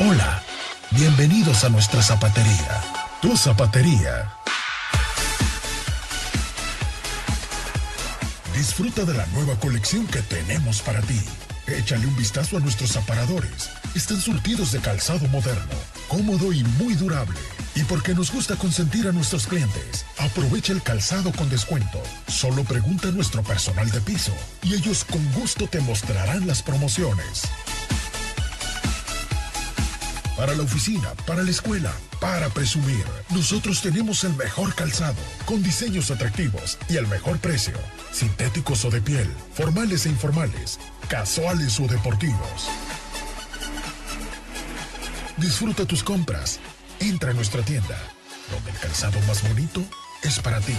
Hola, bienvenidos a nuestra zapatería. Tu zapatería. Disfruta de la nueva colección que tenemos para ti. Échale un vistazo a nuestros aparadores. Están surtidos de calzado moderno, cómodo y muy durable. Y porque nos gusta consentir a nuestros clientes, aprovecha el calzado con descuento. Solo pregunta a nuestro personal de piso y ellos con gusto te mostrarán las promociones. Para la oficina, para la escuela, para presumir, nosotros tenemos el mejor calzado, con diseños atractivos y el mejor precio. Sintéticos o de piel, formales e informales, casuales o deportivos. Disfruta tus compras. Entra a nuestra tienda, donde el calzado más bonito es para ti.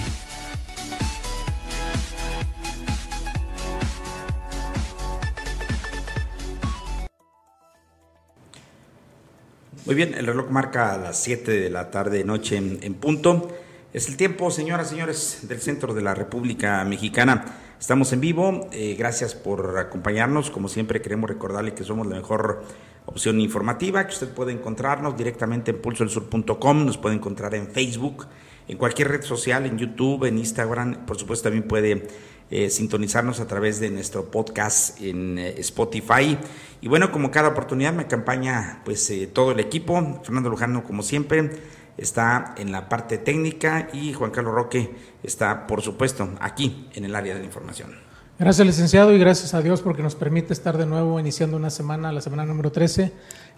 Muy bien, el reloj marca las 7 de la tarde, noche en, en punto. Es el tiempo, señoras y señores, del centro de la República Mexicana. Estamos en vivo. eh, gracias por acompañarnos. Como siempre, queremos recordarle que somos la mejor opción informativa, que usted puede encontrarnos directamente en pulsoelsur.com. Nos puede encontrar en Facebook, en cualquier red social, en YouTube, en Instagram. Por supuesto, también puede eh, sintonizarnos a través de nuestro podcast en eh, Spotify. Y bueno, como cada oportunidad me acompaña pues eh, todo el equipo. Fernando Lujano, como siempre, está en la parte técnica y Juan Carlos Roque está, por supuesto, aquí en el área de la información. Gracias, licenciado, y gracias a Dios porque nos permite estar de nuevo iniciando una semana, la semana número 13.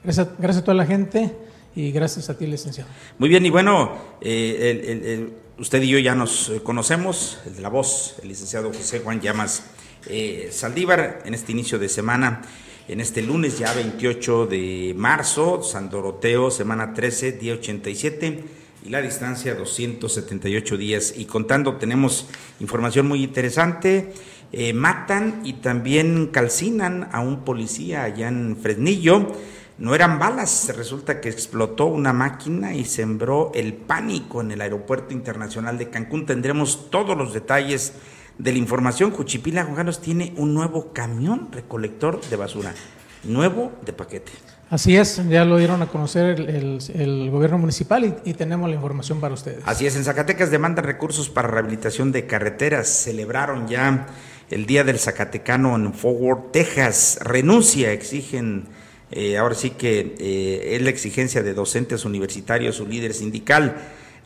Gracias, gracias a toda la gente y gracias a ti, licenciado. Muy bien, y bueno, eh, el- el- el- usted y yo ya nos eh, conocemos, el de la voz, el licenciado José Juan Llamas eh, Saldívar, en este inicio de semana, en este lunes ya 28 de marzo, San Doroteo, semana 13, día 87, y la distancia 278 días. Y contando, tenemos información muy interesante. Eh, matan y también calcinan a un policía allá en Fresnillo. No eran balas, resulta que explotó una máquina y sembró el pánico en el Aeropuerto Internacional de Cancún. Tendremos todos los detalles de la información. Juchipila Juan tiene un nuevo camión recolector de basura, nuevo de paquete. Así es, ya lo dieron a conocer el, el- el gobierno municipal y, y tenemos la información para ustedes. Así es, en Zacatecas demandan recursos para rehabilitación de carreteras. Celebraron ya el Día del Zacatecano en Forward, Texas. Renuncia, exigen, eh, ahora sí que eh, es la exigencia de docentes universitarios, su líder sindical.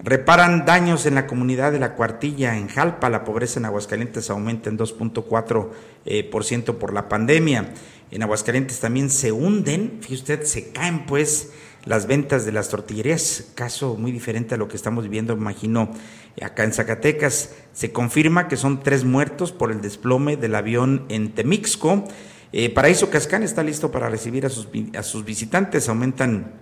Reparan daños en la comunidad de la cuartilla en Jalpa. La pobreza en Aguascalientes aumenta en 2.4% eh, por ciento por la pandemia. En Aguascalientes también se hunden, fíjese usted, se caen pues las ventas de las tortillerías, caso muy diferente a lo que estamos viviendo, imagino, acá en Zacatecas. Se confirma que son tres muertos por el desplome del avión en Temixco. Eh, Paraíso Cascán está listo para recibir a sus, a sus visitantes. Aumentan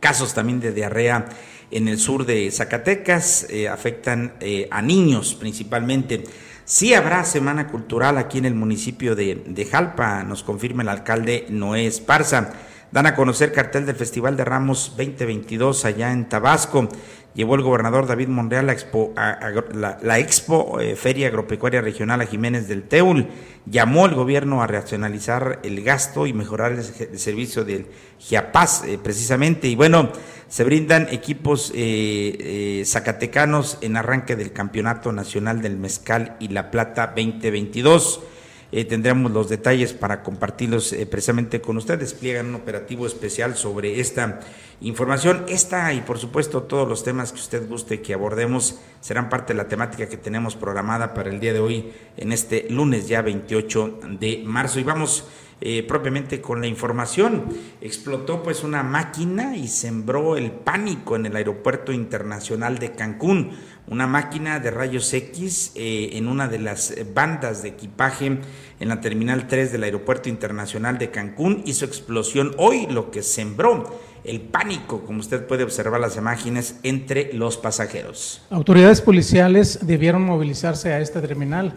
casos también de diarrea en el sur de Zacatecas, eh, afectan eh, a niños principalmente. Sí habrá semana cultural aquí en el municipio de, de Jalpa, nos confirma el alcalde Noé Esparza. Dan a conocer cartel del Festival de Ramos 2022 allá en Tabasco. Llevó el gobernador David Monreal la expo, la, la expo eh, Feria Agropecuaria Regional a Jiménez del Teul. Llamó al gobierno a racionalizar el gasto y mejorar el, el servicio del GIAPAS eh, precisamente. Y bueno, se brindan equipos eh, eh, zacatecanos en arranque del Campeonato Nacional del Mezcal y la Plata 2022. Eh, tendremos los detalles para compartirlos eh, precisamente con ustedes. Despliegan un operativo especial sobre esta información. Esta y por supuesto todos los temas que usted guste que abordemos serán parte de la temática que tenemos programada para el día de hoy en este lunes ya 28 de marzo. Y vamos eh, propiamente con la información. Explotó pues una máquina y sembró el pánico en el aeropuerto internacional de Cancún. Una máquina de rayos X eh, en una de las eh, bandas de equipaje en la Terminal 3 del Aeropuerto Internacional de Cancún hizo explosión hoy, lo que sembró el pánico, como usted puede observar las imágenes, entre los pasajeros. Autoridades policiales debieron movilizarse a esta terminal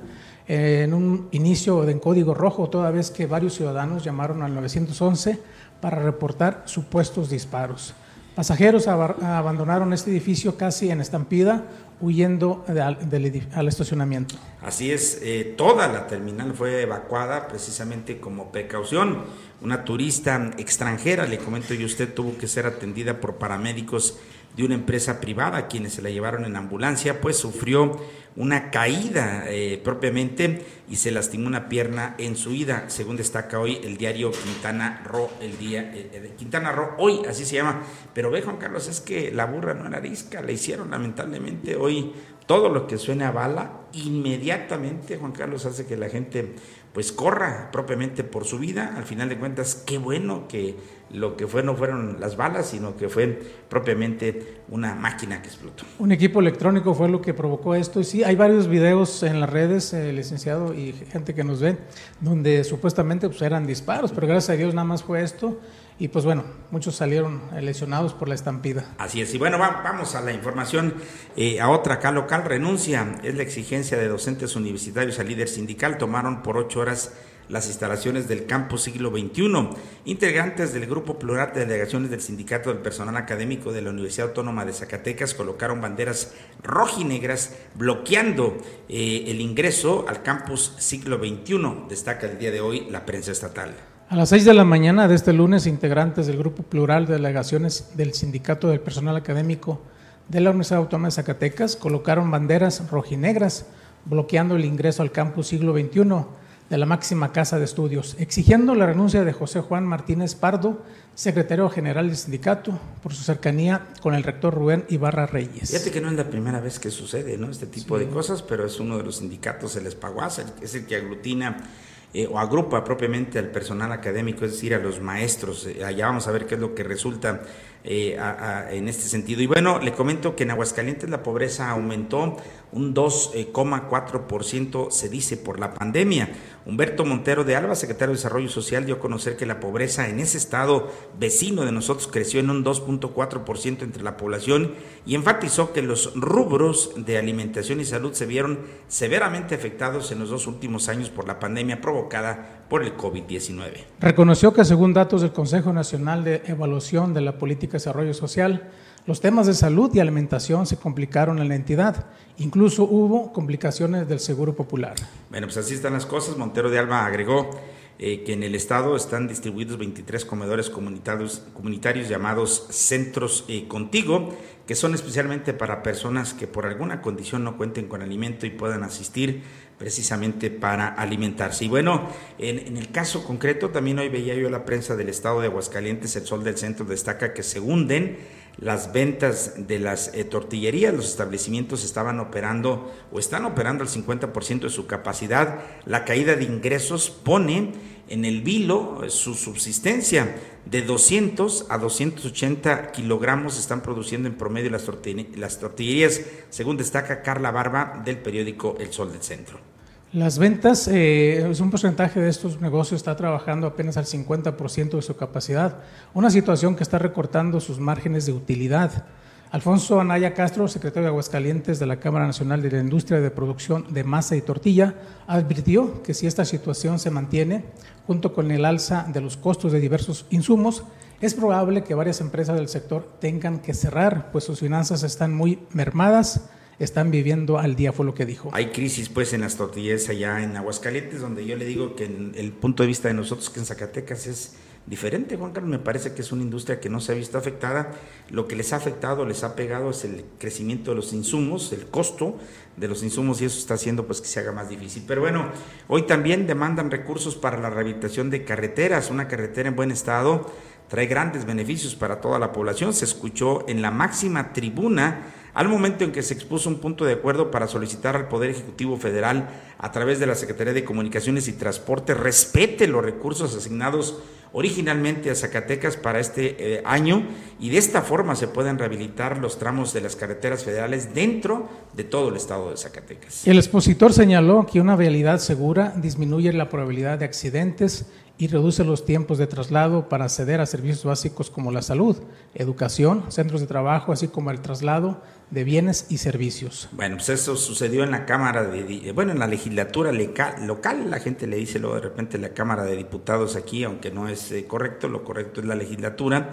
eh, en un inicio de en código rojo, toda vez que varios ciudadanos llamaron al 911 para reportar supuestos disparos. Pasajeros abandonaron este edificio casi en estampida, huyendo al estacionamiento. Así es, eh, toda la terminal fue evacuada precisamente como precaución. Una turista extranjera, le comento yo, usted tuvo que ser atendida por paramédicos de una empresa privada, quienes se la llevaron en ambulancia, pues sufrió una caída eh, propiamente y se lastimó una pierna en su ida, según destaca hoy el diario Quintana Roo, el día eh, Quintana Roo, hoy así se llama. Pero ve, Juan Carlos, es que la burra no era arisca, la hicieron lamentablemente hoy todo lo que suene a bala, inmediatamente, Juan Carlos, hace que la gente pues corra propiamente por su vida. Al final de cuentas, qué bueno que lo que fue no fueron las balas, sino que fue propiamente una máquina que explotó. Un equipo electrónico fue lo que provocó esto. Y sí, hay varios videos en las redes, eh, licenciado, y gente que nos ve, donde supuestamente pues, eran disparos, pero gracias a Dios nada más fue esto. Y pues bueno, muchos salieron lesionados por la estampida. Así es, y bueno, vamos a la información, eh, a otra acá local, renuncia, es la exigencia de docentes universitarios al líder sindical, tomaron por ocho horas las instalaciones del campus siglo XXI. Integrantes del Grupo Plural de Delegaciones del Sindicato del Personal Académico de la Universidad Autónoma de Zacatecas colocaron banderas rojinegras bloqueando eh, el ingreso al campus siglo XXI, destaca el día de hoy la prensa estatal. A las 6 de la mañana de este lunes, integrantes del Grupo Plural de Delegaciones del Sindicato del Personal Académico de la Universidad Autónoma de Zacatecas colocaron banderas rojinegras bloqueando el ingreso al campus siglo XXI de la máxima casa de estudios, exigiendo la renuncia de José Juan Martínez Pardo, secretario general del sindicato, por su cercanía con el rector Rubén Ibarra Reyes. Fíjate que no es la primera vez que sucede ¿no? este tipo de cosas, pero es uno de los sindicatos, el Espaguasa, es el que aglutina eh, o agrupa propiamente al personal académico, es decir, a los maestros. Eh, allá vamos a ver qué es lo que resulta eh, en este sentido. Y bueno, le comento que en Aguascalientes la pobreza aumentó un 2,4%, se dice, por la pandemia. Humberto Montero de Alba, secretario de Desarrollo Social, dio a conocer que la pobreza en ese estado vecino de nosotros creció en un 2.4% entre la población y enfatizó que los rubros de alimentación y salud se vieron severamente afectados en los dos últimos años por la pandemia provocada por el COVID-19. Reconoció que según datos del Consejo Nacional de Evaluación de la Política de Desarrollo Social, los temas de salud y alimentación se complicaron en la entidad. Incluso hubo complicaciones del Seguro Popular. Bueno, pues así están las cosas. Montero de Alba agregó eh, que en el estado están distribuidos 23 comedores comunitarios, comunitarios llamados centros eh, contigo, que son especialmente para personas que por alguna condición no cuenten con alimento y puedan asistir precisamente para alimentarse. Y bueno, en, el caso concreto, también hoy veía yo la prensa del estado de Aguascalientes, el Sol del Centro destaca que se hunden las ventas de las eh, tortillerías, los establecimientos estaban operando o están operando al 50% de su capacidad, la caída de ingresos pone en el vilo su subsistencia. De 200 a 280 kilogramos están produciendo en promedio las, las tortillerías, según destaca Carla Barba del periódico El Sol del Centro. Las ventas, eh, es un porcentaje de estos negocios está trabajando apenas al 50% de su capacidad, una situación que está recortando sus márgenes de utilidad. Alfonso Anaya Castro, secretario de Aguascalientes de la Cámara Nacional de la Industria de Producción de Masa y Tortilla, advirtió que si esta situación se mantiene, junto con el alza de los costos de diversos insumos, es probable que varias empresas del sector tengan que cerrar, pues sus finanzas están muy mermadas están viviendo al día, fue lo que dijo. Hay crisis pues en las tortillas allá en Aguascalientes, donde yo le digo que en el punto de vista de nosotros que en Zacatecas es diferente, Juan Carlos, me parece que es una industria que no se ha visto afectada, lo que les ha afectado, les ha pegado es el crecimiento de los insumos, el costo de los insumos y eso está haciendo pues que se haga más difícil. Pero bueno, hoy también demandan recursos para la rehabilitación de carreteras, una carretera en buen estado trae grandes beneficios para toda la población, se escuchó en la máxima tribuna al momento en que se expuso un punto de acuerdo para solicitar al Poder Ejecutivo Federal, a través de la Secretaría de Comunicaciones y Transporte, respete los recursos asignados originalmente a Zacatecas para este eh, año y de esta forma se pueden rehabilitar los tramos de las carreteras federales dentro de todo el estado de Zacatecas. El expositor señaló que una vialidad segura disminuye la probabilidad de accidentes y reduce los tiempos de traslado para acceder a servicios básicos como la salud, educación, centros de trabajo, así como el traslado de bienes y servicios. Bueno, pues eso sucedió en la Cámara de, bueno, en la legislatura local, la gente le dice luego de repente la Cámara de Diputados aquí, aunque no es eh, correcto, lo correcto es la legislatura.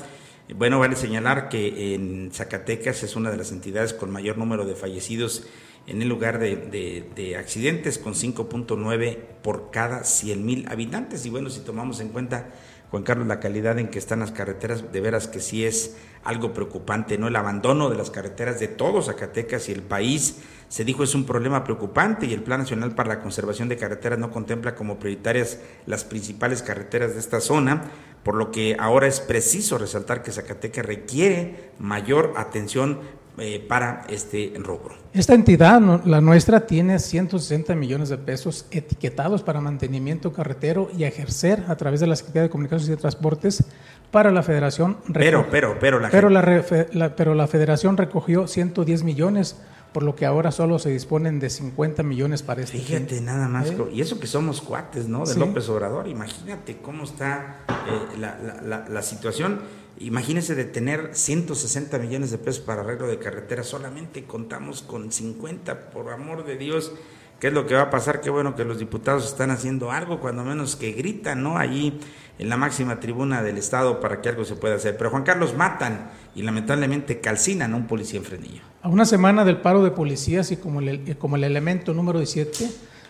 Bueno, vale señalar que en Zacatecas es una de las entidades con mayor número de fallecidos en el lugar de, accidentes, con 5.9 por cada 100 mil habitantes. Y bueno, si tomamos en cuenta, Juan Carlos, la calidad en que están las carreteras, de veras que sí es algo preocupante, ¿no? El abandono de las carreteras de todos Zacatecas y el país, se dijo, es un problema preocupante y el Plan Nacional para la Conservación de Carreteras no contempla como prioritarias las principales carreteras de esta zona, por lo que ahora es preciso resaltar que Zacatecas requiere mayor atención eh, para este rubro. Esta entidad, la nuestra, tiene 160 millones de pesos etiquetados para mantenimiento carretero y ejercer a través de la Secretaría de Comunicaciones y Transportes para la Federación. Pero, pero, pero la, pero la, pero la Federación recogió 110 millones por lo que ahora solo se disponen de 50 millones para este Fíjate, nada más. ¿Eh? Y eso que somos cuates, ¿no? De López Obrador. Imagínate cómo está eh, la, la, situación. Imagínese de tener 160 millones de pesos para arreglo de carretera, solamente contamos con 50, por amor de Dios. ¿Qué es lo que va a pasar? Qué bueno que los diputados están haciendo algo, cuando menos que gritan, ¿no? Allí en la máxima tribuna del Estado para que algo se pueda hacer. Pero Juan Carlos matan y lamentablemente calcinan a un policía en Frenillo. A una semana del paro de policías y como el, elemento número 17,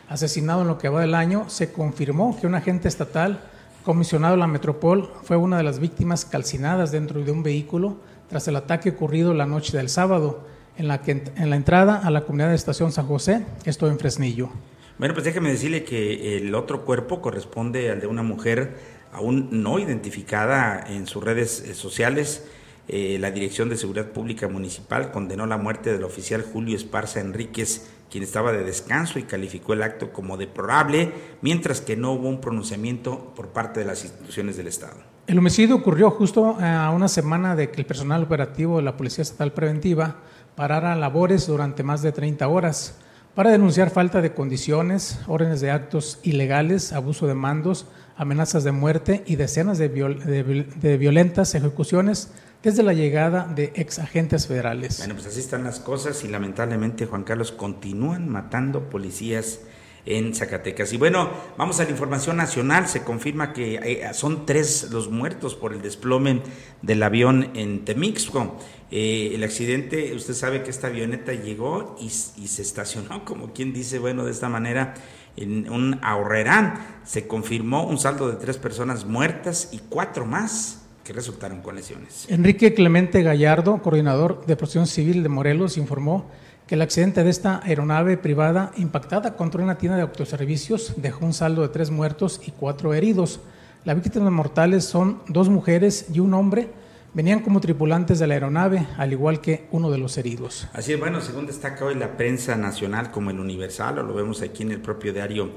asesinado en lo que va del año, se confirmó que un agente estatal comisionado a la Metropol fue una de las víctimas calcinadas dentro de un vehículo tras el ataque ocurrido la noche del sábado en la, que, en la entrada a la comunidad de Estación San José, esto en Fresnillo. Bueno, pues déjeme decirle que el otro cuerpo corresponde al de una mujer aún no identificada en sus redes eh, sociales. Eh, la Dirección de Seguridad Pública Municipal condenó la muerte del oficial Julio Esparza Enríquez, quien estaba de descanso y calificó el acto como deplorable, mientras que no hubo un pronunciamiento por parte de las instituciones del Estado. El homicidio ocurrió justo eh, a una semana de que el personal operativo de la Policía Estatal Preventiva parara labores durante más de 30 horas para denunciar falta de condiciones, órdenes de actos ilegales, abuso de mandos, amenazas de muerte y decenas de, de violentas ejecuciones desde la llegada de ex agentes federales. Bueno, pues así están las cosas y lamentablemente, Juan Carlos, continúan matando policías en Zacatecas. Y bueno, vamos a la información nacional. Se confirma que eh, son tres los muertos por el desplome del avión en Temixco. Eh, el accidente, usted sabe que esta avioneta llegó y, y, se estacionó, como quien dice, bueno, de esta manera, en un ahorrerán. Se confirmó un saldo de tres personas muertas y cuatro más que resultaron con lesiones. Enrique Clemente Gallardo, coordinador de Protección Civil de Morelos, informó que el accidente de esta aeronave privada impactada contra una tienda de autoservicios dejó un saldo de tres muertos y cuatro heridos. Las víctimas mortales son dos mujeres y un hombre. Venían como tripulantes de la aeronave, al igual que uno de los heridos. Así es, bueno, según destaca hoy la prensa nacional como el Universal, o lo vemos aquí en el propio diario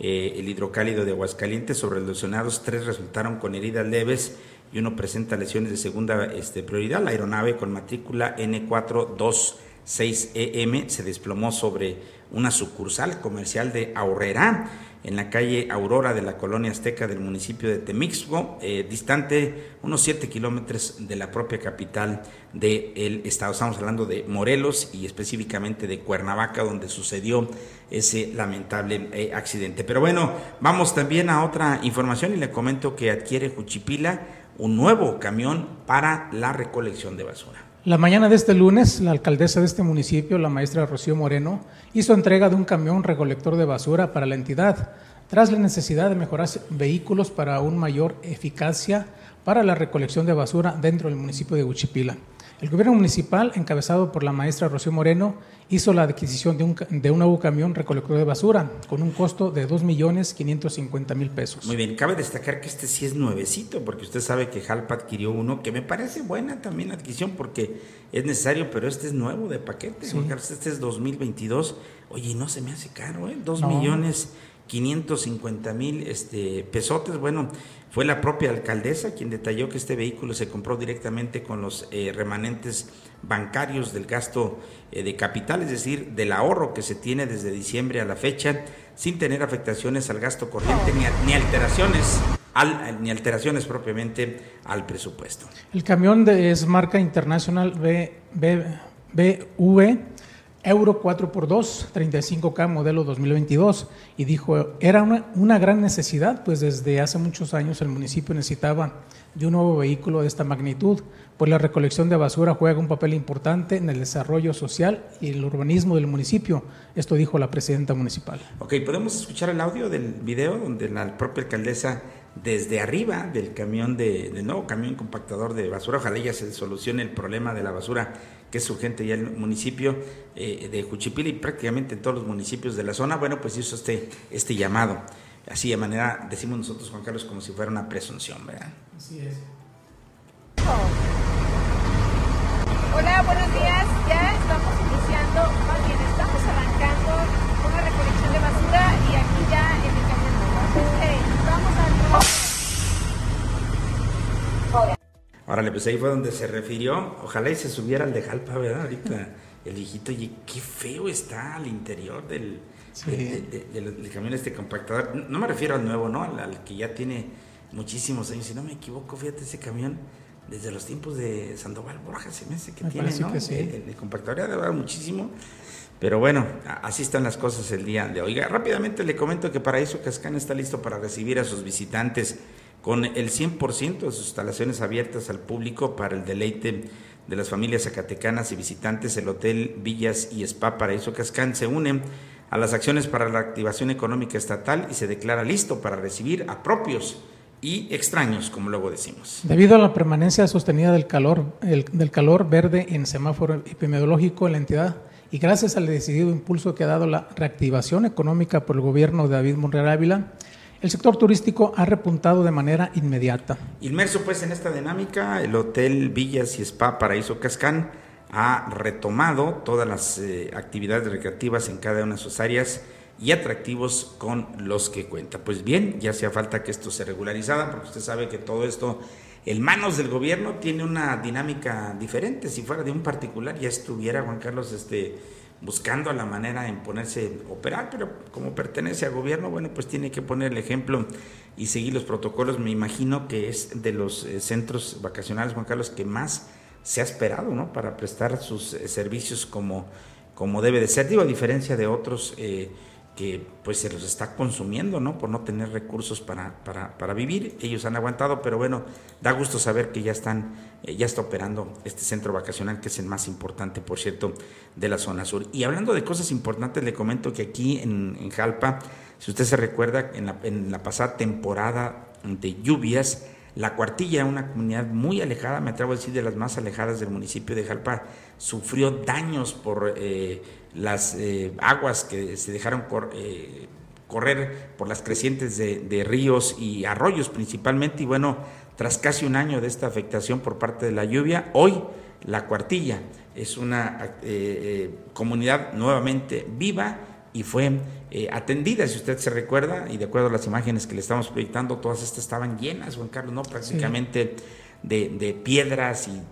eh, El Hidrocálido de Aguascalientes, sobre los lesionados, tres resultaron con heridas leves y uno presenta lesiones de segunda este, prioridad. La aeronave con matrícula N426EM se desplomó sobre una sucursal comercial de Aurrera en la calle Aurora de la colonia azteca del municipio de Temixco, eh, distante unos 7 kilómetros de la propia capital del estado. Estamos hablando de Morelos y específicamente de Cuernavaca, donde sucedió ese lamentable eh, accidente. Pero bueno, vamos también a otra información y le comento que adquiere Juchipila un nuevo camión para la recolección de basura. La mañana de este lunes, la alcaldesa de este municipio, la maestra Rocío Moreno, hizo entrega de un camión recolector de basura para la entidad, tras la necesidad de mejorar vehículos para una mayor eficacia para la recolección de basura dentro del municipio de Huchipila. El gobierno municipal, encabezado por la maestra Rocío Moreno, hizo la adquisición de un, de un nuevo camión recolector de basura con un costo de 2.550.000 pesos. Muy bien, cabe destacar que este sí es nuevecito, porque usted sabe que Jalpa adquirió uno que me parece buena también la adquisición porque es necesario, pero este es nuevo de paquete. Este es 2022. Oye, no se me hace caro, ¿eh? 2 millones 550 mil este, pesotes. Bueno, fue la propia alcaldesa quien detalló que este vehículo se compró directamente con los eh, remanentes bancarios del gasto eh, de capital, es decir, del ahorro que se tiene desde diciembre a la fecha, sin tener afectaciones al gasto corriente ni, alteraciones. Al, ni alteraciones propiamente al presupuesto. El camión de, es marca internacional BV Euro 4x2, 35K modelo 2022, y dijo, era una, una, gran necesidad, pues desde hace muchos años el municipio necesitaba de un nuevo vehículo de esta magnitud, pues la recolección de basura juega un papel importante en el desarrollo social y el urbanismo del municipio. Esto dijo la presidenta municipal. Ok, ¿podemos escuchar el audio del video donde la propia alcaldesa desde arriba del camión de, del nuevo camión compactador de basura, ojalá ya se solucione el problema de la basura que es urgente ya el municipio eh, de Juchipila y prácticamente en todos los municipios de la zona, bueno, pues hizo este, este llamado. Así de manera, decimos nosotros, Juan Carlos, como si fuera una presunción, ¿verdad? Así es. Hola, buenos días. Ya estamos iniciando, más bien estamos arrancando una recolección de basura y aquí ya en el camión de vamos a... Órale, pues ahí fue donde se refirió. Ojalá y se subiera al de Jalpa, ¿verdad? Ahorita el hijito, y qué feo está al interior del, sí. de, de, de, del camión este compactador. No me refiero al nuevo, ¿no? Al, al, que ya tiene muchísimos años. Si no me equivoco, fíjate, ese camión desde los tiempos de Sandoval Borja se me hace que me tiene, ¿no? Que sí. el, el, compactador ya debe muchísimo. Pero bueno, así están las cosas el día de hoy. Rápidamente le comento que Paraíso Cascán está listo para recibir a sus visitantes con el 100% de sus instalaciones abiertas al público para el deleite de las familias zacatecanas y visitantes. El Hotel Villas y Spa Paraíso Cascán se une a las acciones para la activación económica estatal y se declara listo para recibir a propios y extraños, como luego decimos. Debido a la permanencia sostenida del calor, el, del calor verde en semáforo epidemiológico en la entidad y gracias al decidido impulso que ha dado la reactivación económica por el gobierno de David Monreal Ávila, el sector turístico ha repuntado de manera inmediata. Inmerso pues en esta dinámica, el Hotel Villas y Spa Paraíso Cascán ha retomado todas las eh, actividades recreativas en cada una de sus áreas y atractivos con los que cuenta. Pues bien, ya hacía falta que esto se regularizara, porque usted sabe que todo esto en manos del gobierno tiene una dinámica diferente. Si fuera de un particular, ya estuviera Juan Carlos este, buscando la manera en ponerse a operar, pero como pertenece al gobierno, bueno, pues tiene que poner el ejemplo y seguir los protocolos. Me imagino que es de los eh, centros vacacionales, Juan Carlos, que más se ha esperado, ¿no? Para prestar sus eh, servicios como, como debe de ser. Digo, a diferencia de otros. Eh, que pues se los está consumiendo, ¿no? Por no tener recursos para, para, para, vivir. Ellos han aguantado, pero bueno, da gusto saber que ya están, eh, ya está operando este centro vacacional, que es el más importante, por cierto, de la zona sur. Y hablando de cosas importantes, le comento que aquí en, Jalpa, si usted se recuerda, en la, en la pasada temporada de lluvias, la Cuartilla, una comunidad muy alejada, me atrevo a decir de las más alejadas del municipio de Jalpa, sufrió daños por eh, las eh, aguas que se dejaron cor, correr por las crecientes de, ríos y arroyos principalmente. Y bueno, tras casi un año de esta afectación por parte de la lluvia, hoy la Cuartilla es una comunidad nuevamente viva y fue eh, atendida, si usted se recuerda, y de acuerdo a las imágenes que le estamos proyectando, todas estas estaban llenas, Juan Carlos, ¿no? Prácticamente de, piedras y,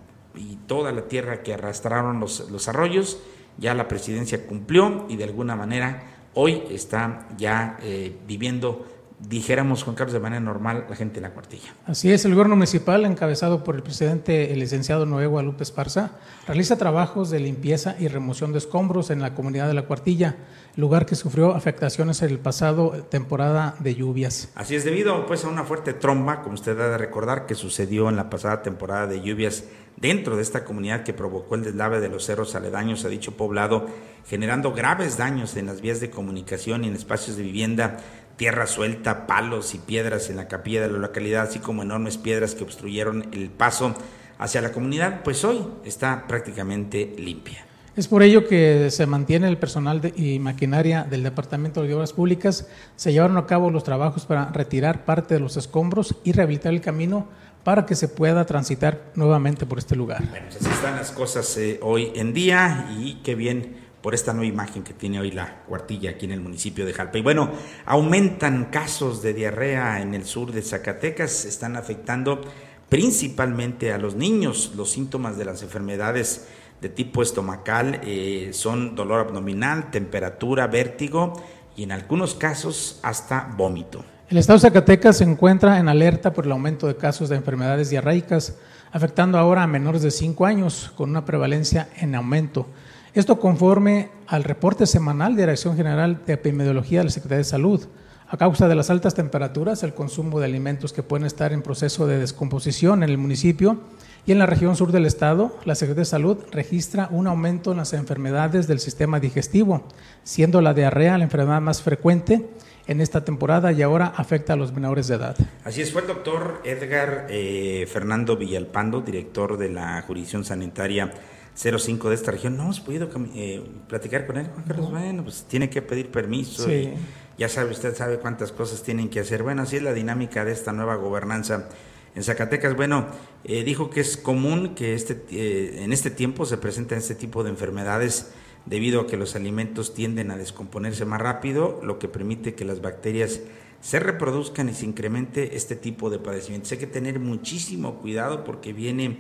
toda la tierra que arrastraron los, arroyos. Ya la presidencia cumplió y de alguna manera hoy está ya eh, viviendo dijéramos, Juan Carlos, de manera normal la gente en la cuartilla. Así es, el gobierno municipal, encabezado por el presidente, el licenciado Noé Guadalupe Esparza, realiza trabajos de limpieza y remoción de escombros en la comunidad de la cuartilla, lugar que sufrió afectaciones en el pasado temporada de lluvias. Así es, debido pues a una fuerte tromba, como usted debe recordar, que sucedió en la pasada temporada de lluvias dentro de esta comunidad que provocó el deslave de los cerros aledaños a dicho poblado, generando graves daños en las vías de comunicación y en espacios de vivienda tierra suelta, palos y piedras en la capilla de la localidad, así como enormes piedras que obstruyeron el paso hacia la comunidad, pues hoy está prácticamente limpia. Es por ello que se mantiene el personal de, y maquinaria del Departamento de Obras Públicas. Se llevaron a cabo los trabajos para retirar parte de los escombros y rehabilitar el camino para que se pueda transitar nuevamente por este lugar. Bueno, pues así están las cosas eh, hoy en día y qué bien por esta nueva imagen que tiene hoy la cuartilla aquí en el municipio de Jalpa. Y bueno, aumentan casos de diarrea en el sur de Zacatecas, están afectando principalmente a los niños. Los síntomas de las enfermedades de tipo estomacal eh, son dolor abdominal, temperatura, vértigo y en algunos casos hasta vómito. El estado de Zacatecas se encuentra en alerta por el aumento de casos de enfermedades diarreicas, afectando ahora a menores de 5 años con una prevalencia en aumento. Esto conforme al reporte semanal de Dirección General de Epidemiología de la Secretaría de Salud. A causa de las altas temperaturas, el consumo de alimentos que pueden estar en proceso de descomposición en el municipio y en la región sur del estado, la Secretaría de Salud registra un aumento en las enfermedades del sistema digestivo, siendo la diarrea la enfermedad más frecuente en esta temporada y ahora afecta a los menores de edad. Así es, fue el doctor Edgar eh, Fernando Villalpando, director de la jurisdicción sanitaria 05 de esta región. No hemos podido eh, platicar con él, Juan Carlos. Bueno, pues tiene que pedir permiso. Y ya sabe, usted sabe cuántas cosas tienen que hacer. Bueno, así es la dinámica de esta nueva gobernanza en Zacatecas. Bueno, eh, dijo que es común que este, en este tiempo se presenten este tipo de enfermedades debido a que los alimentos tienden a descomponerse más rápido, lo que permite que las bacterias se reproduzcan y se incremente este tipo de padecimientos. Hay que tener muchísimo cuidado porque viene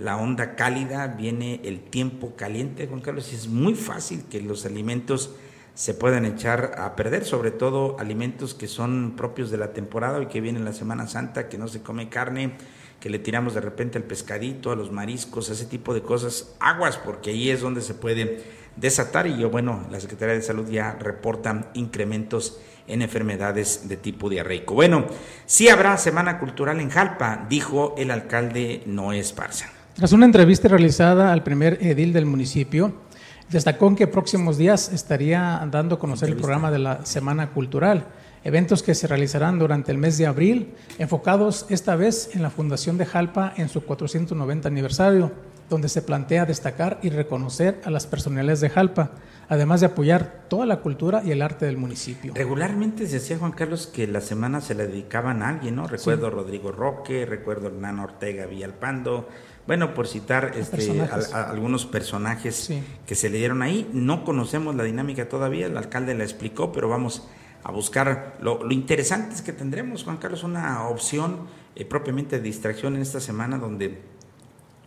la onda cálida, viene el tiempo caliente, Juan Carlos, y es muy fácil que los alimentos se puedan echar a perder, sobre todo alimentos que son propios de la temporada y que viene la Semana Santa, que no se come carne, que le tiramos de repente al pescadito, a los mariscos, a ese tipo de cosas, aguas, porque ahí es donde se puede desatar y yo, bueno, la Secretaría de Salud ya reporta incrementos en enfermedades de tipo diarreico. Bueno, sí habrá Semana Cultural en Jalpa, dijo el alcalde Noé Esparza. Tras una entrevista realizada al primer edil del municipio, destacó que próximos días estaría dando a conocer el programa de la Semana Cultural, eventos que se realizarán durante el mes de abril, enfocados esta vez en la Fundación de Jalpa en su 490 aniversario donde se plantea destacar y reconocer a las personalidades de Jalpa, además de apoyar toda la cultura y el arte del municipio. Regularmente se decía Juan Carlos que la semana se la dedicaban a alguien, ¿no? Recuerdo a Rodrigo Roque, recuerdo a Hernán Ortega Villalpando, bueno, por citar este, algunos personajes que se le dieron ahí, no conocemos la dinámica todavía, el alcalde la explicó, pero vamos a buscar. Lo, interesante es que tendremos, Juan Carlos, una opción eh, propiamente de distracción en esta semana donde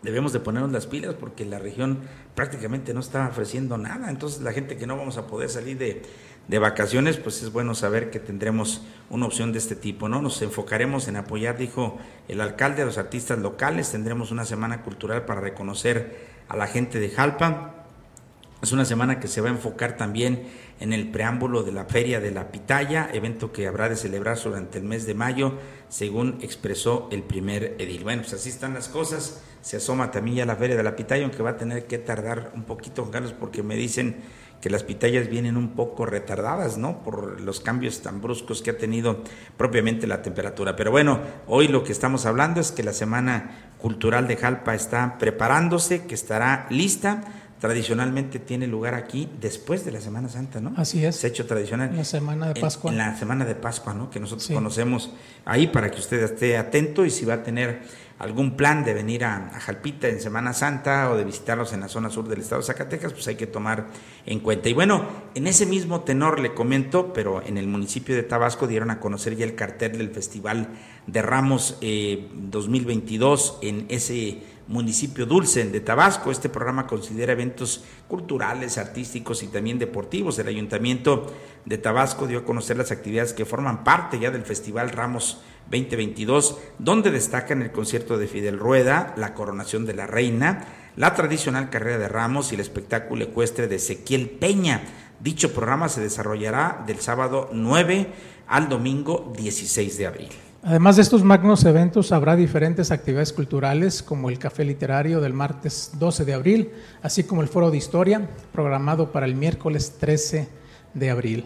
debemos de ponernos las pilas porque la región prácticamente no está ofreciendo nada. Entonces la gente que no vamos a poder salir de, de, vacaciones, pues es bueno saber que tendremos una opción de este tipo, ¿no? Nos enfocaremos en apoyar, dijo el alcalde, a los artistas locales, tendremos una semana cultural para reconocer a la gente de Jalpa. Es una semana que se va a enfocar también en el preámbulo de la Feria de la Pitaya, evento que habrá de celebrar durante el mes de mayo, según expresó el primer edil. Bueno, pues así están las cosas. Se asoma también ya la Feria de la Pitaya, aunque va a tener que tardar un poquito, Carlos, porque me dicen que las pitayas vienen un poco retardadas, ¿no? Por los cambios tan bruscos que ha tenido propiamente la temperatura. Pero bueno, hoy lo que estamos hablando es que la Semana Cultural de Jalpa está preparándose, que estará lista tradicionalmente tiene lugar aquí después de la Semana Santa, ¿no? Así es. Se ha hecho tradicional. En la Semana de Pascua. En, la Semana de Pascua, ¿no? Que nosotros conocemos ahí para que usted esté atento y si va a tener algún plan de venir a, Jalpita en Semana Santa o de visitarlos en la zona sur del estado de Zacatecas, pues hay que tomar en cuenta. Y bueno, en ese mismo tenor le comento, pero en el municipio de Tabasco dieron a conocer ya el cartel del Festival de Ramos 2022 eh, en ese municipio dulce de Tabasco. Este programa considera eventos culturales, artísticos y también deportivos. El ayuntamiento de Tabasco dio a conocer las actividades que forman parte ya del Festival Ramos 2022, donde destacan el concierto de Fidel Rueda, la coronación de la reina, la tradicional carrera de ramos y el espectáculo ecuestre de Ezequiel Peña. Dicho programa se desarrollará del sábado 9 al domingo 16 de abril. Además de estos magnos eventos, habrá diferentes actividades culturales como el café literario del martes 12 de abril, así como el foro de historia programado para el miércoles 13 de abril.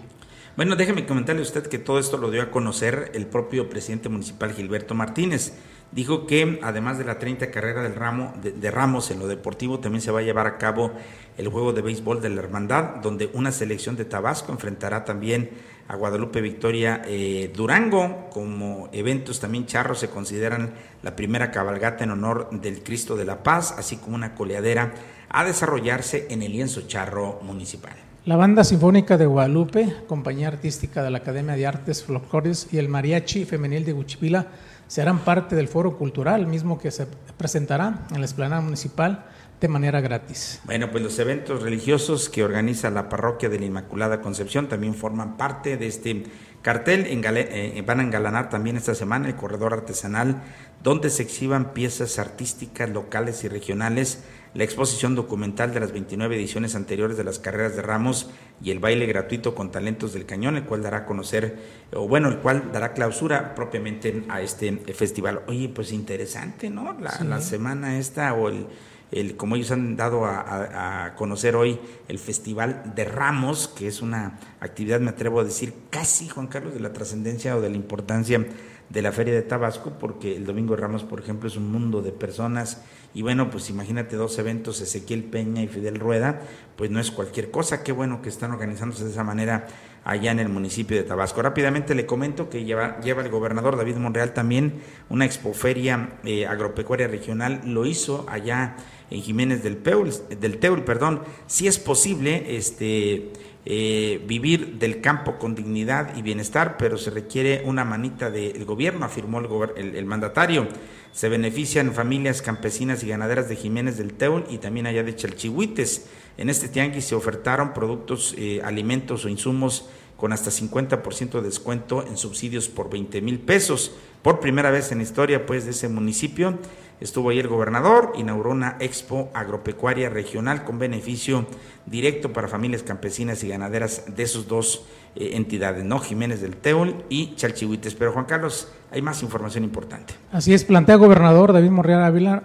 Bueno, déjeme comentarle a usted que todo esto lo dio a conocer el propio presidente municipal Gilberto Martínez. Dijo que además de la 30 carrera del ramo de, Ramos en lo deportivo, también se va a llevar a cabo el juego de béisbol de la Hermandad, donde una selección de Tabasco enfrentará también a Guadalupe Victoria eh, Durango. Como eventos también charros se consideran la primera cabalgata en honor del Cristo de la Paz, así como una coleadera a desarrollarse en el lienzo charro municipal. La Banda Sinfónica de Guadalupe, compañía artística de la Academia de Artes Folclóricas y el Mariachi Femenil de Huchipila serán parte del foro cultural, mismo que se presentará en la explanada municipal de manera gratis. Bueno, pues los eventos religiosos que organiza la parroquia de la Inmaculada Concepción también forman parte de este cartel. Eh, van a engalanar también esta semana el corredor artesanal, donde se exhiban piezas artísticas locales y regionales la exposición documental de las 29 ediciones anteriores de las carreras de ramos y el baile gratuito con talentos del cañón, el cual dará a conocer, o bueno, el cual dará clausura propiamente a este festival. Oye, pues interesante, ¿no? La, la semana esta o el el, como ellos han dado a, conocer hoy, el Festival de Ramos, que es una actividad, me atrevo a decir, casi, Juan Carlos, de la trascendencia o de la importancia de la Feria de Tabasco, porque el Domingo de Ramos, por ejemplo, es un mundo de personas, y bueno, pues imagínate dos eventos, Ezequiel Peña y Fidel Rueda, pues no es cualquier cosa, qué bueno que están organizándose de esa manera allá en el municipio de Tabasco. Rápidamente le comento que lleva, lleva el gobernador David Monreal también una expoferia eh, agropecuaria regional, lo hizo allá en Jiménez del, Peul, del Teul, perdón, si es posible este, eh, vivir del campo con dignidad y bienestar, pero se requiere una manita del gobierno, afirmó el, el, mandatario. Se benefician familias campesinas y ganaderas de Jiménez del Teul y también allá de Chalchihuites. En este tianguis se ofertaron productos, eh, alimentos o insumos con hasta 50% de descuento en subsidios por 20 mil pesos. Por primera vez en la historia pues, de ese municipio estuvo ahí el gobernador, inauguró una expo agropecuaria regional con beneficio directo para familias campesinas y ganaderas de sus dos eh, entidades, ¿no? Jiménez del Teul y Chalchihuites. Pero Juan Carlos, hay más información importante. Así es, plantea gobernador David Morreal Ávila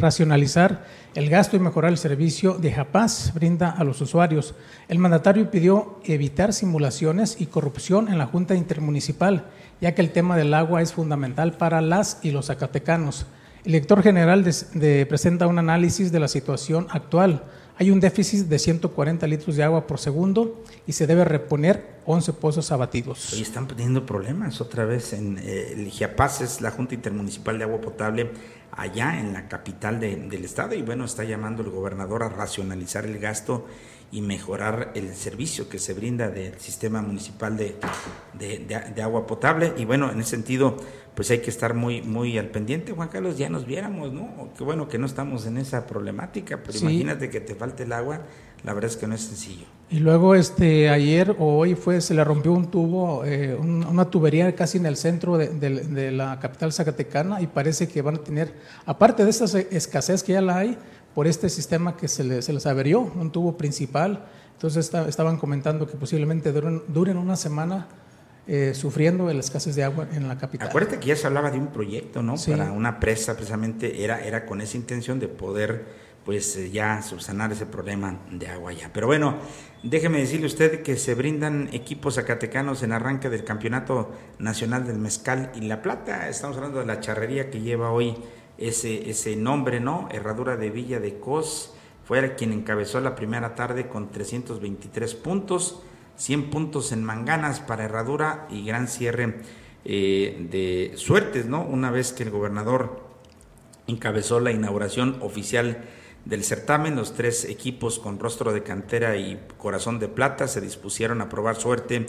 racionalizar el gasto y mejorar el servicio de JAPAS brinda a los usuarios. El mandatario pidió evitar simulaciones y corrupción en la Junta Intermunicipal, ya que el tema del agua es fundamental para las y los zacatecanos. El director general presenta un análisis de la situación actual. Hay un déficit de 140 litros de agua por segundo y se debe reponer 11 pozos abatidos. Hoy están teniendo problemas otra vez en eh, el Giapaz, es la Junta Intermunicipal de Agua Potable allá en la capital del estado y bueno, está llamando el gobernador a racionalizar el gasto y mejorar el servicio que se brinda del sistema municipal de, de, agua potable y bueno, en ese sentido pues hay que estar muy muy al pendiente, Juan Carlos, ya nos viéramos, ¿no? Qué bueno que no estamos en esa problemática, pero imagínate que te falte el agua, la verdad es que no es sencillo. Y luego este ayer o hoy fue se le rompió un tubo, eh, una tubería casi en el centro de, la capital zacatecana y parece que van a tener, aparte de esa escasez que ya la hay, por este sistema que se, se les averió, un tubo principal, entonces estaban comentando que posiblemente duren, duren una semana eh, sufriendo la escasez de agua en la capital. Acuérdate que ya se hablaba de un proyecto, ¿no? Para una presa, precisamente era, era con esa intención de poder pues eh, ya subsanar ese problema de agua ya. Pero bueno, déjeme decirle usted que se brindan equipos zacatecanos en arranque del Campeonato Nacional del Mezcal y La Plata. Estamos hablando de la charrería que lleva hoy ese, ese nombre, ¿no? Herradura de Villa de Cos. Fue quien encabezó la primera tarde con 323 puntos, 100 puntos en manganas para Herradura y gran cierre eh, de suertes, ¿no? Una vez que el gobernador encabezó la inauguración oficial del certamen, los tres equipos con rostro de cantera y corazón de plata se dispusieron a probar suerte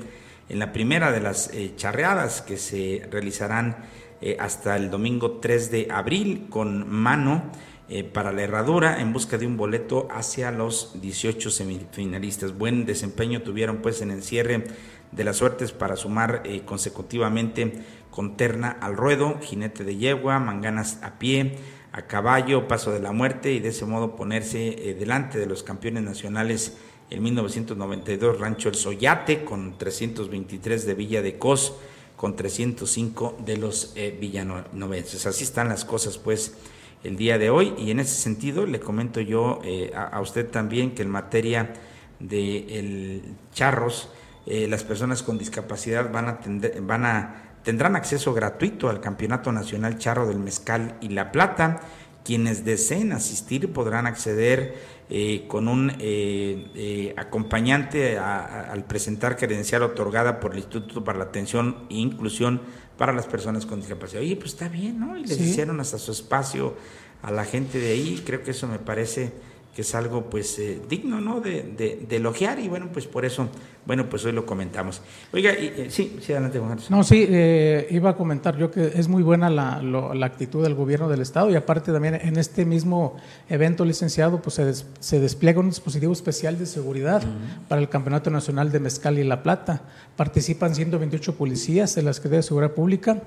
en la primera de las eh, charreadas que se realizarán eh, hasta el domingo 3 de abril con mano eh, para la herradura en busca de un boleto hacia los 18 semifinalistas. Buen desempeño tuvieron pues en el cierre de las suertes para sumar consecutivamente con terna al ruedo, jinete de yegua, manganas a pie, a caballo, paso de la muerte y de ese modo ponerse eh, delante de los campeones nacionales en 1992, Rancho El Soyate con 323 de Villa de Cos, con 305 de los eh, villanovenses. Así están las cosas pues el día de hoy y en ese sentido le comento yo eh, a, usted también que en materia de el charros, eh, las personas con discapacidad van a, van a tendrán acceso gratuito al Campeonato Nacional Charro del Mezcal y La Plata. Quienes deseen asistir podrán acceder eh, con un eh, eh, acompañante al presentar credencial otorgada por el Instituto para la Atención e Inclusión para las Personas con Discapacidad. Oye, pues está bien, ¿no? Y les hicieron hasta su espacio a la gente de ahí. Creo que eso me parece que es algo pues eh, digno ¿no? De, de, elogiar y bueno pues por eso bueno pues hoy lo comentamos. Oiga y, eh, sí sí adelante Juan no sí eh, iba a comentar yo que es muy buena la, la, actitud del gobierno del estado y aparte también en este mismo evento licenciado pues se, se despliega un dispositivo especial de seguridad para el campeonato nacional de mezcal y la plata. Participan 128 policías de la Secretaría de Seguridad Pública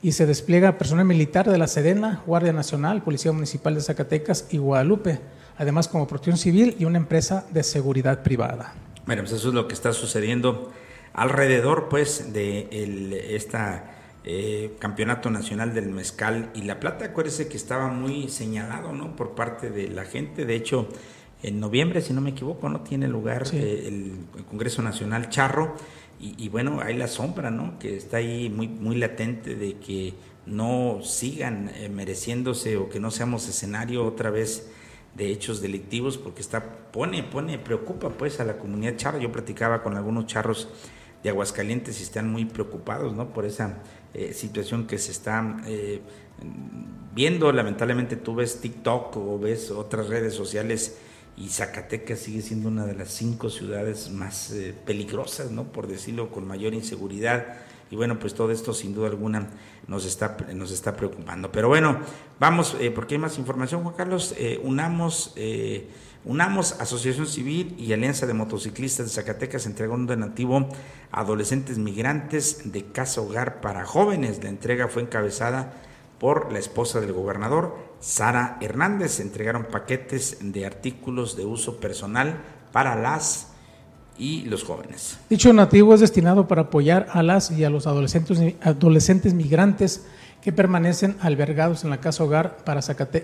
y se despliega personal militar de la Sedena, Guardia Nacional, Policía Municipal de Zacatecas y Guadalupe además como protección civil y una empresa de seguridad privada. Bueno, pues eso es lo que está sucediendo alrededor pues de el, esta eh, campeonato nacional del mezcal y la plata. Acuérdese que estaba muy señalado, ¿no? Por parte de la gente. De hecho, en noviembre, si no me equivoco, no tiene lugar eh, el, Congreso Nacional Charro. Y, bueno, hay la sombra, ¿no? Que está ahí muy, muy latente de que no sigan eh, mereciéndose o que no seamos escenario otra vez de hechos delictivos porque está pone pone preocupa pues a la comunidad charro yo platicaba con algunos charros de Aguascalientes y están muy preocupados ¿no? por esa eh, situación que se está eh, viendo. Lamentablemente tú ves TikTok o ves otras redes sociales y Zacatecas sigue siendo una de las cinco ciudades más eh, peligrosas, ¿no? por decirlo, con mayor inseguridad. Y bueno, pues todo esto sin duda alguna nos está, nos está preocupando. Pero bueno, vamos, porque hay más información, Juan Carlos, unamos Unamos, Asociación Civil y Alianza de Motociclistas de Zacatecas entregó un donativo a adolescentes migrantes de casa hogar para jóvenes. La entrega fue encabezada por la esposa del gobernador, Sara Hernández. Se entregaron paquetes de artículos de uso personal para las y los jóvenes. Dicho donativo es destinado para apoyar a las y a los adolescentes, adolescentes migrantes que permanecen albergados en la casa hogar para,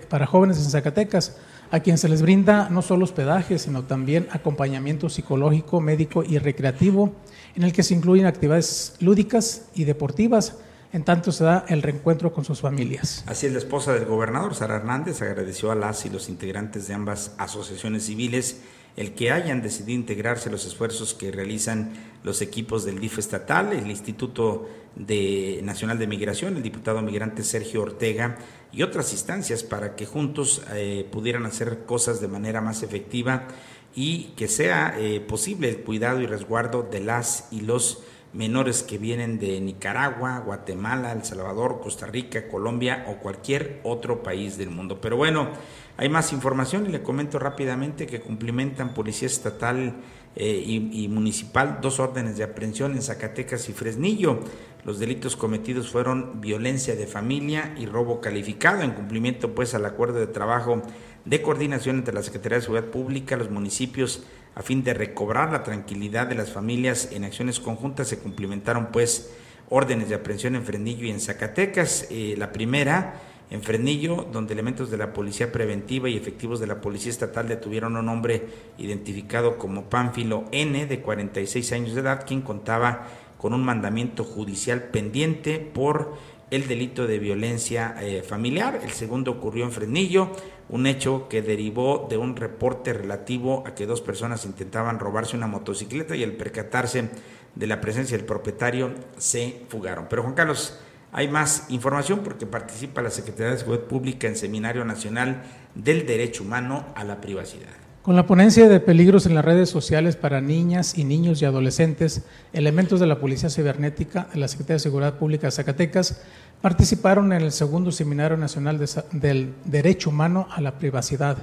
para jóvenes en Zacatecas a quien se les brinda no solo hospedaje, sino también acompañamiento psicológico, médico y recreativo, en el que se incluyen actividades lúdicas y deportivas, en tanto se da el reencuentro con sus familias. Así es, la esposa del gobernador, Sara Hernández, agradeció a las y los integrantes de ambas asociaciones civiles el que hayan decidido integrarse los esfuerzos que realizan los equipos del DIF estatal, el Instituto de Nacional de Migración, el diputado migrante Sergio Ortega y otras instancias para que juntos eh, pudieran hacer cosas de manera más efectiva y que sea eh, posible el cuidado y resguardo de las y los menores que vienen de Nicaragua, Guatemala, El Salvador, Costa Rica, Colombia o cualquier otro país del mundo. Pero bueno, hay más información y le comento rápidamente que cumplimentan Policía Estatal eh, y, Municipal dos órdenes de aprehensión en Zacatecas y Fresnillo. Los delitos cometidos fueron violencia de familia y robo calificado en cumplimiento pues al acuerdo de trabajo de coordinación entre la Secretaría de Seguridad Pública, los municipios, a fin de recobrar la tranquilidad de las familias en acciones conjuntas. Se cumplimentaron pues órdenes de aprehensión en Fresnillo y en Zacatecas. Eh, la primera en Frenillo, donde elementos de la Policía Preventiva y efectivos de la Policía Estatal detuvieron a un hombre identificado como Pánfilo N, de 46 años de edad, quien contaba con un mandamiento judicial pendiente por el delito de violencia eh, familiar. El segundo ocurrió en Frenillo, un hecho que derivó de un reporte relativo a que dos personas intentaban robarse una motocicleta y al percatarse de la presencia del propietario se fugaron. Pero Juan Carlos, hay más información porque participa la Secretaría de Seguridad Pública en Seminario Nacional del Derecho Humano a la Privacidad. Con la ponencia de peligros en las redes sociales para niñas y niños y adolescentes, elementos de la Policía Cibernética de la Secretaría de Seguridad Pública de Zacatecas participaron en el segundo Seminario Nacional del Derecho Humano a la Privacidad.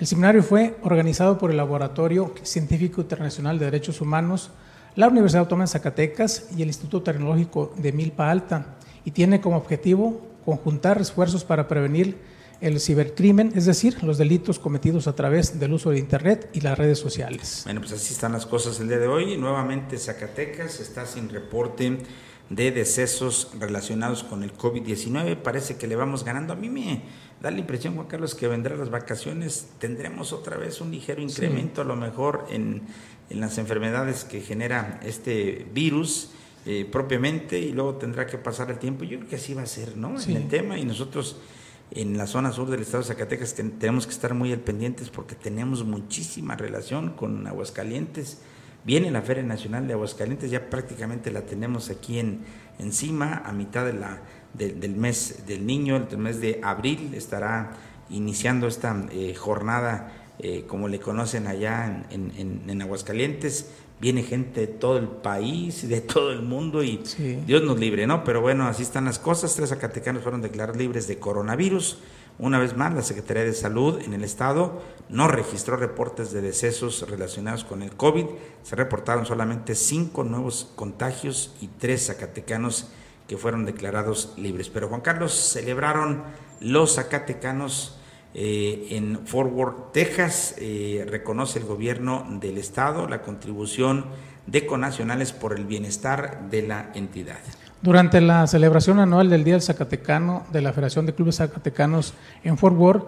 El seminario fue organizado por el Laboratorio Científico Internacional de Derechos Humanos, la Universidad Autónoma de Zacatecas y el Instituto Tecnológico de Milpa Alta y tiene como objetivo conjuntar esfuerzos para prevenir el cibercrimen, es decir, los delitos cometidos a través del uso de Internet y las redes sociales. Bueno, pues así están las cosas el día de hoy. Nuevamente Zacatecas está sin reporte de decesos relacionados con el COVID-19. Parece que le vamos ganando. A mí me da la impresión, Juan Carlos, que vendrán las vacaciones, tendremos otra vez un ligero incremento a lo mejor en, en las enfermedades que genera este virus eh, propiamente y luego tendrá que pasar el tiempo. Yo creo que así va a ser, ¿no? En el tema y nosotros en la zona sur del estado de Zacatecas tenemos que estar muy al pendientes porque tenemos muchísima relación con Aguascalientes. Viene la Feria Nacional de Aguascalientes, ya prácticamente la tenemos aquí en, encima, a mitad de la, del mes del niño, el mes de abril estará iniciando esta eh, jornada, eh, como le conocen allá en, en, en Aguascalientes viene gente de todo el país, de todo el mundo y Dios nos libre, ¿no? Pero bueno, así están las cosas. Tres zacatecanos fueron declarados libres de coronavirus. Una vez más, la Secretaría de Salud en el Estado no registró reportes de decesos relacionados con el COVID. Se reportaron solamente cinco nuevos contagios y tres zacatecanos que fueron declarados libres. Pero Juan Carlos, celebraron los zacatecanos eh, en Fort Worth, Texas. Eh, reconoce el gobierno del estado la contribución de conacionales por el bienestar de la entidad. Durante la celebración anual del Día del Zacatecano de la Federación de Clubes Zacatecanos en Fort Worth,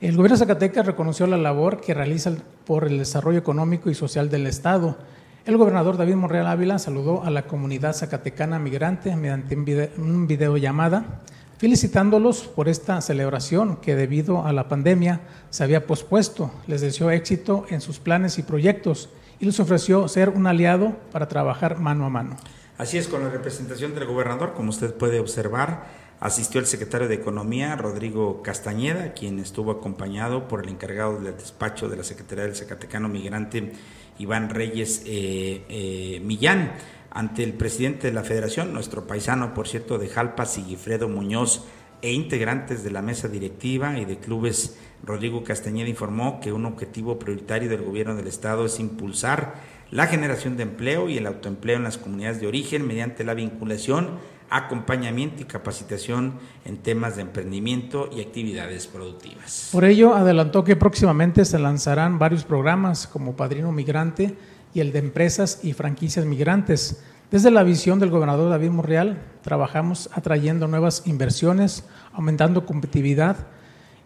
el gobierno de Zacatecas reconoció la labor que realiza por el desarrollo económico y social del Estado. El gobernador David Monreal Ávila saludó a la comunidad zacatecana migrante mediante un video llamada, felicitándolos por esta celebración que debido a la pandemia se había pospuesto. Les deseó éxito en sus planes y proyectos y les ofreció ser un aliado para trabajar mano a mano. Así es, con la representación del gobernador, como usted puede observar, Asistió el secretario de Economía, Rodrigo Castañeda, quien estuvo acompañado por el encargado del despacho de la Secretaría del Zacatecano Migrante, Iván Reyes eh, eh, Millán, ante el presidente de la Federación, nuestro paisano, por cierto, de Jalpa, Sigifredo Muñoz, e integrantes de la mesa directiva y de clubes, Rodrigo Castañeda informó que un objetivo prioritario del gobierno del Estado es impulsar la generación de empleo y el autoempleo en las comunidades de origen mediante la vinculación acompañamiento y capacitación en temas de emprendimiento y actividades productivas. Por ello, adelantó que próximamente se lanzarán varios programas como Padrino Migrante y el de empresas y franquicias migrantes. Desde la visión del gobernador David Monreal, trabajamos atrayendo nuevas inversiones, aumentando competitividad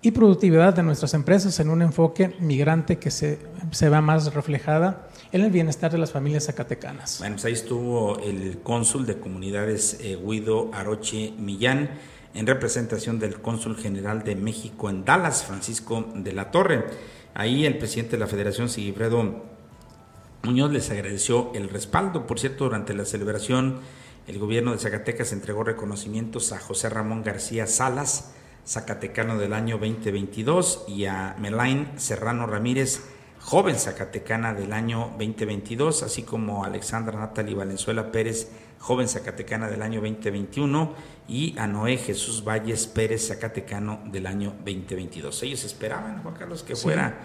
y productividad de nuestras empresas en un enfoque migrante que se, se va más reflejada en el bienestar de las familias zacatecanas. Bueno, pues ahí estuvo el cónsul de comunidades eh, Guido Aroche Millán en representación del cónsul general de México en Dallas, Francisco de la Torre. Ahí el presidente de la Federación, Sigifredo Muñoz, les agradeció el respaldo. Por cierto, durante la celebración, el gobierno de Zacatecas entregó reconocimientos a José Ramón García Salas, Zacatecano del año 2022, y a Melain Serrano Ramírez, joven zacatecana del año 2022, así como Alexandra Natalie Valenzuela Pérez, joven zacatecana del año 2021, y a Noé Jesús Valles Pérez, zacatecano del año 2022. Ellos esperaban, Juan Carlos, que fuera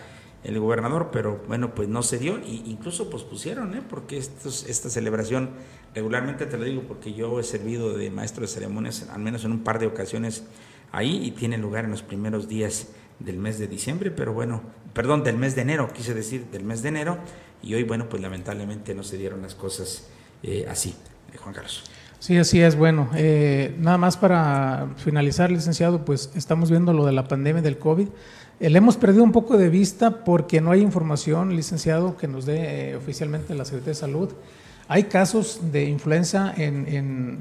el gobernador, pero bueno, pues no se dio, e incluso pospusieron, ¿eh? porque estos, esta celebración, regularmente te lo digo porque yo he servido de maestro de ceremonias, al menos en un par de ocasiones ahí, y tiene lugar en los primeros días del mes de diciembre, pero bueno, perdón, del mes de enero, quise decir del mes de enero, y hoy, bueno, pues lamentablemente no se dieron las cosas eh, así, eh, Juan Carlos. Sí, así es. Bueno, eh, nada más para finalizar, licenciado, pues estamos viendo lo de la pandemia del COVID. Le hemos perdido un poco de vista porque no hay información, licenciado, que nos dé oficialmente la Secretaría de Salud. Hay casos de influenza en,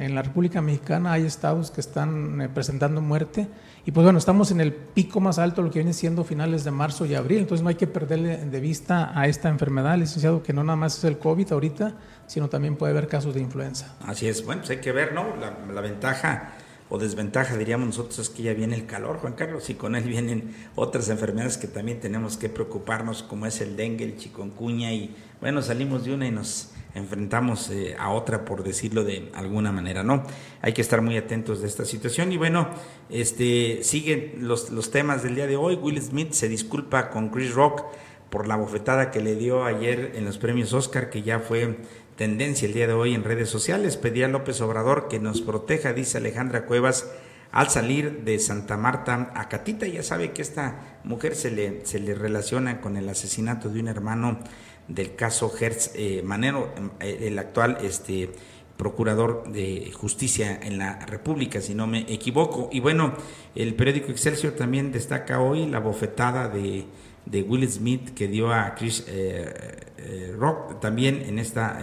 en, la República Mexicana, hay estados que están presentando muerte y pues bueno, estamos en el pico más alto, lo que viene siendo finales de marzo y abril, entonces no hay que perderle de vista a esta enfermedad, licenciado, que no nada más es el COVID ahorita, sino también puede haber casos de influenza. Así es, bueno, pues hay que ver, ¿no? La, ventaja o desventaja, diríamos nosotros, es que ya viene el calor, Juan Carlos, y con él vienen otras enfermedades que también tenemos que preocuparnos, como es el dengue, el chikungunya, y bueno, salimos de una y nos enfrentamos eh, a otra, por decirlo de alguna manera, ¿no? Hay que estar muy atentos de esta situación. Y bueno, este, siguen los, los temas del día de hoy. Will Smith se disculpa con Chris Rock por la bofetada que le dio ayer en los premios Oscar, que ya fue tendencia el día de hoy en redes sociales. Pedía a López Obrador que nos proteja, dice Alejandra Cuevas, al salir de Santa Marta a Catita. Ya sabe que esta mujer se le, se le relaciona con el asesinato de un hermano del caso Hertz eh, Manero, eh, el actual este, procurador de justicia en la República, si no me equivoco. Y bueno, el periódico Excelsior también destaca hoy la bofetada de, de Will Smith que dio a Chris eh, Rock también en esta...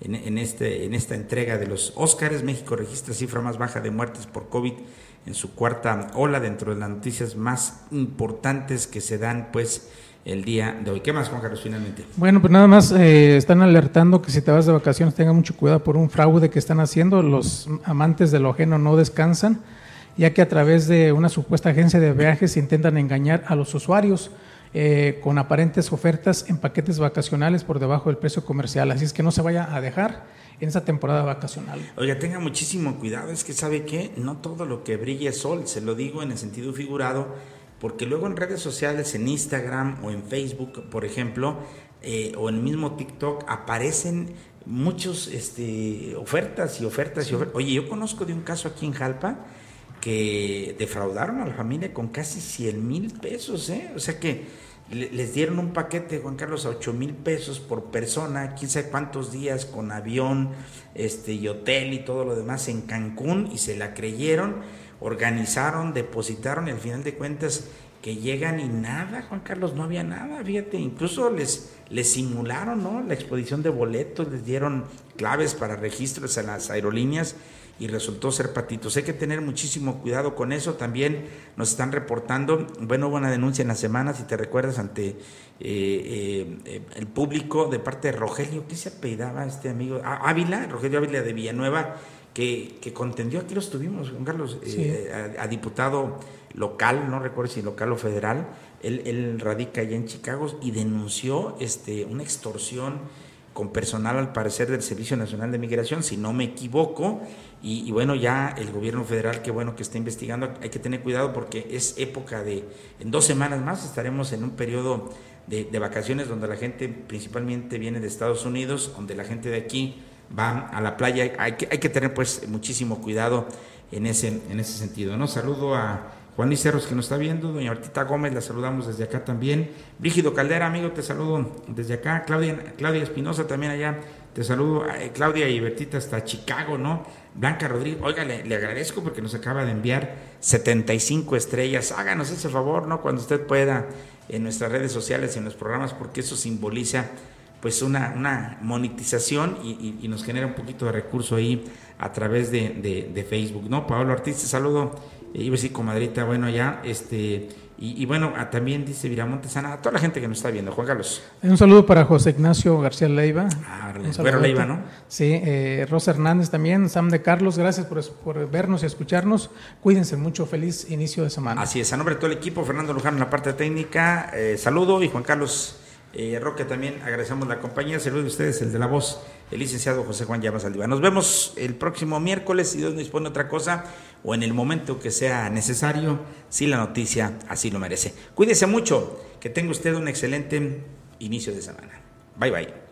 En, este, en esta entrega de los Óscares, México registra cifra más baja de muertes por COVID en su cuarta ola, dentro de las noticias más importantes que se dan pues el día de hoy. ¿Qué más, Juan Carlos, finalmente? Bueno, pues nada más eh, están alertando que si te vas de vacaciones tenga mucho cuidado por un fraude que están haciendo. Los amantes de lo ajeno no descansan, ya que a través de una supuesta agencia de viajes intentan engañar a los usuarios. Eh, con aparentes ofertas en paquetes vacacionales por debajo del precio comercial. Así es que no se vaya a dejar en esa temporada vacacional. Oiga, tenga muchísimo cuidado, es que sabe que no todo lo que brilla es sol, se lo digo en el sentido figurado porque luego en redes sociales, en Instagram o en Facebook, por ejemplo, eh, o en el mismo TikTok, aparecen muchos este, ofertas y ofertas y ofertas. Oye, yo conozco de un caso aquí en Jalpa que defraudaron a la familia con casi 100 mil pesos, ¿eh? O sea que les dieron un paquete, Juan Carlos, a 8 mil pesos por persona, quién sabe cuántos días con avión este, y hotel y todo lo demás en Cancún y se la creyeron, organizaron, depositaron y al final de cuentas que llegan y nada, Juan Carlos, no había nada, fíjate, incluso les, les simularon, ¿no? La exposición de boletos, les dieron claves para registros a las aerolíneas y resultó ser patitos. Hay que tener muchísimo cuidado con eso. También nos están reportando, bueno, hubo una denuncia en la semana, si te recuerdas, ante eh, eh, el público de parte de Rogelio, ¿qué se apellidaba este amigo? Ah, Ávila, Rogelio Ávila de Villanueva, que, que contendió, aquí los tuvimos, Juan Carlos, eh, a, diputado local, no recuerdo si local o federal, él, él radica allá en Chicago y denunció este, una extorsión con personal al parecer del Servicio Nacional de Migración, si no me equivoco, y, bueno, ya el gobierno federal, qué bueno que está investigando, hay que tener cuidado porque es época de, en dos semanas más estaremos en un periodo de, vacaciones donde la gente principalmente viene de Estados Unidos, donde la gente de aquí va a la playa, hay que, hay que tener pues muchísimo cuidado en ese, en ese sentido, ¿no? Saludo a Juan Luis Cerros que nos está viendo, doña Martita Gómez, la saludamos desde acá también. Brígido Caldera, amigo, te saludo desde acá. Claudia, Claudia Espinosa también allá, te saludo. Claudia y Bertita hasta Chicago, ¿no? Blanca Rodríguez, oiga, le, agradezco porque nos acaba de enviar 75 estrellas. Háganos ese favor, ¿no? Cuando usted pueda en nuestras redes sociales, en los programas, porque eso simboliza pues una, una monetización y, nos genera un poquito de recurso ahí a través de, Facebook, ¿no? Pablo Ortiz, te saludo iba a decir comadrita, bueno, ya, este, y, bueno, también dice Viramonte Sana, a toda la gente que nos está viendo, Juan Carlos. Un saludo para José Ignacio García Leiva. Ah, bueno, Leiva, ¿no? Sí, eh, Rosa Hernández también, Sam de Carlos, gracias por, por, vernos y escucharnos. Cuídense mucho, feliz inicio de semana. Así es, a nombre de todo el equipo, Fernando Luján en la parte técnica, eh, saludo y Juan Carlos eh, Roque también agradecemos la compañía. Saludos de ustedes, el de la voz, el licenciado José Juan Llamas Aldiva. Nos vemos el próximo miércoles, si Dios nos dispone otra cosa, o en el momento que sea necesario, si la noticia así lo merece. Cuídese mucho, que tenga usted un excelente inicio de semana. Bye bye.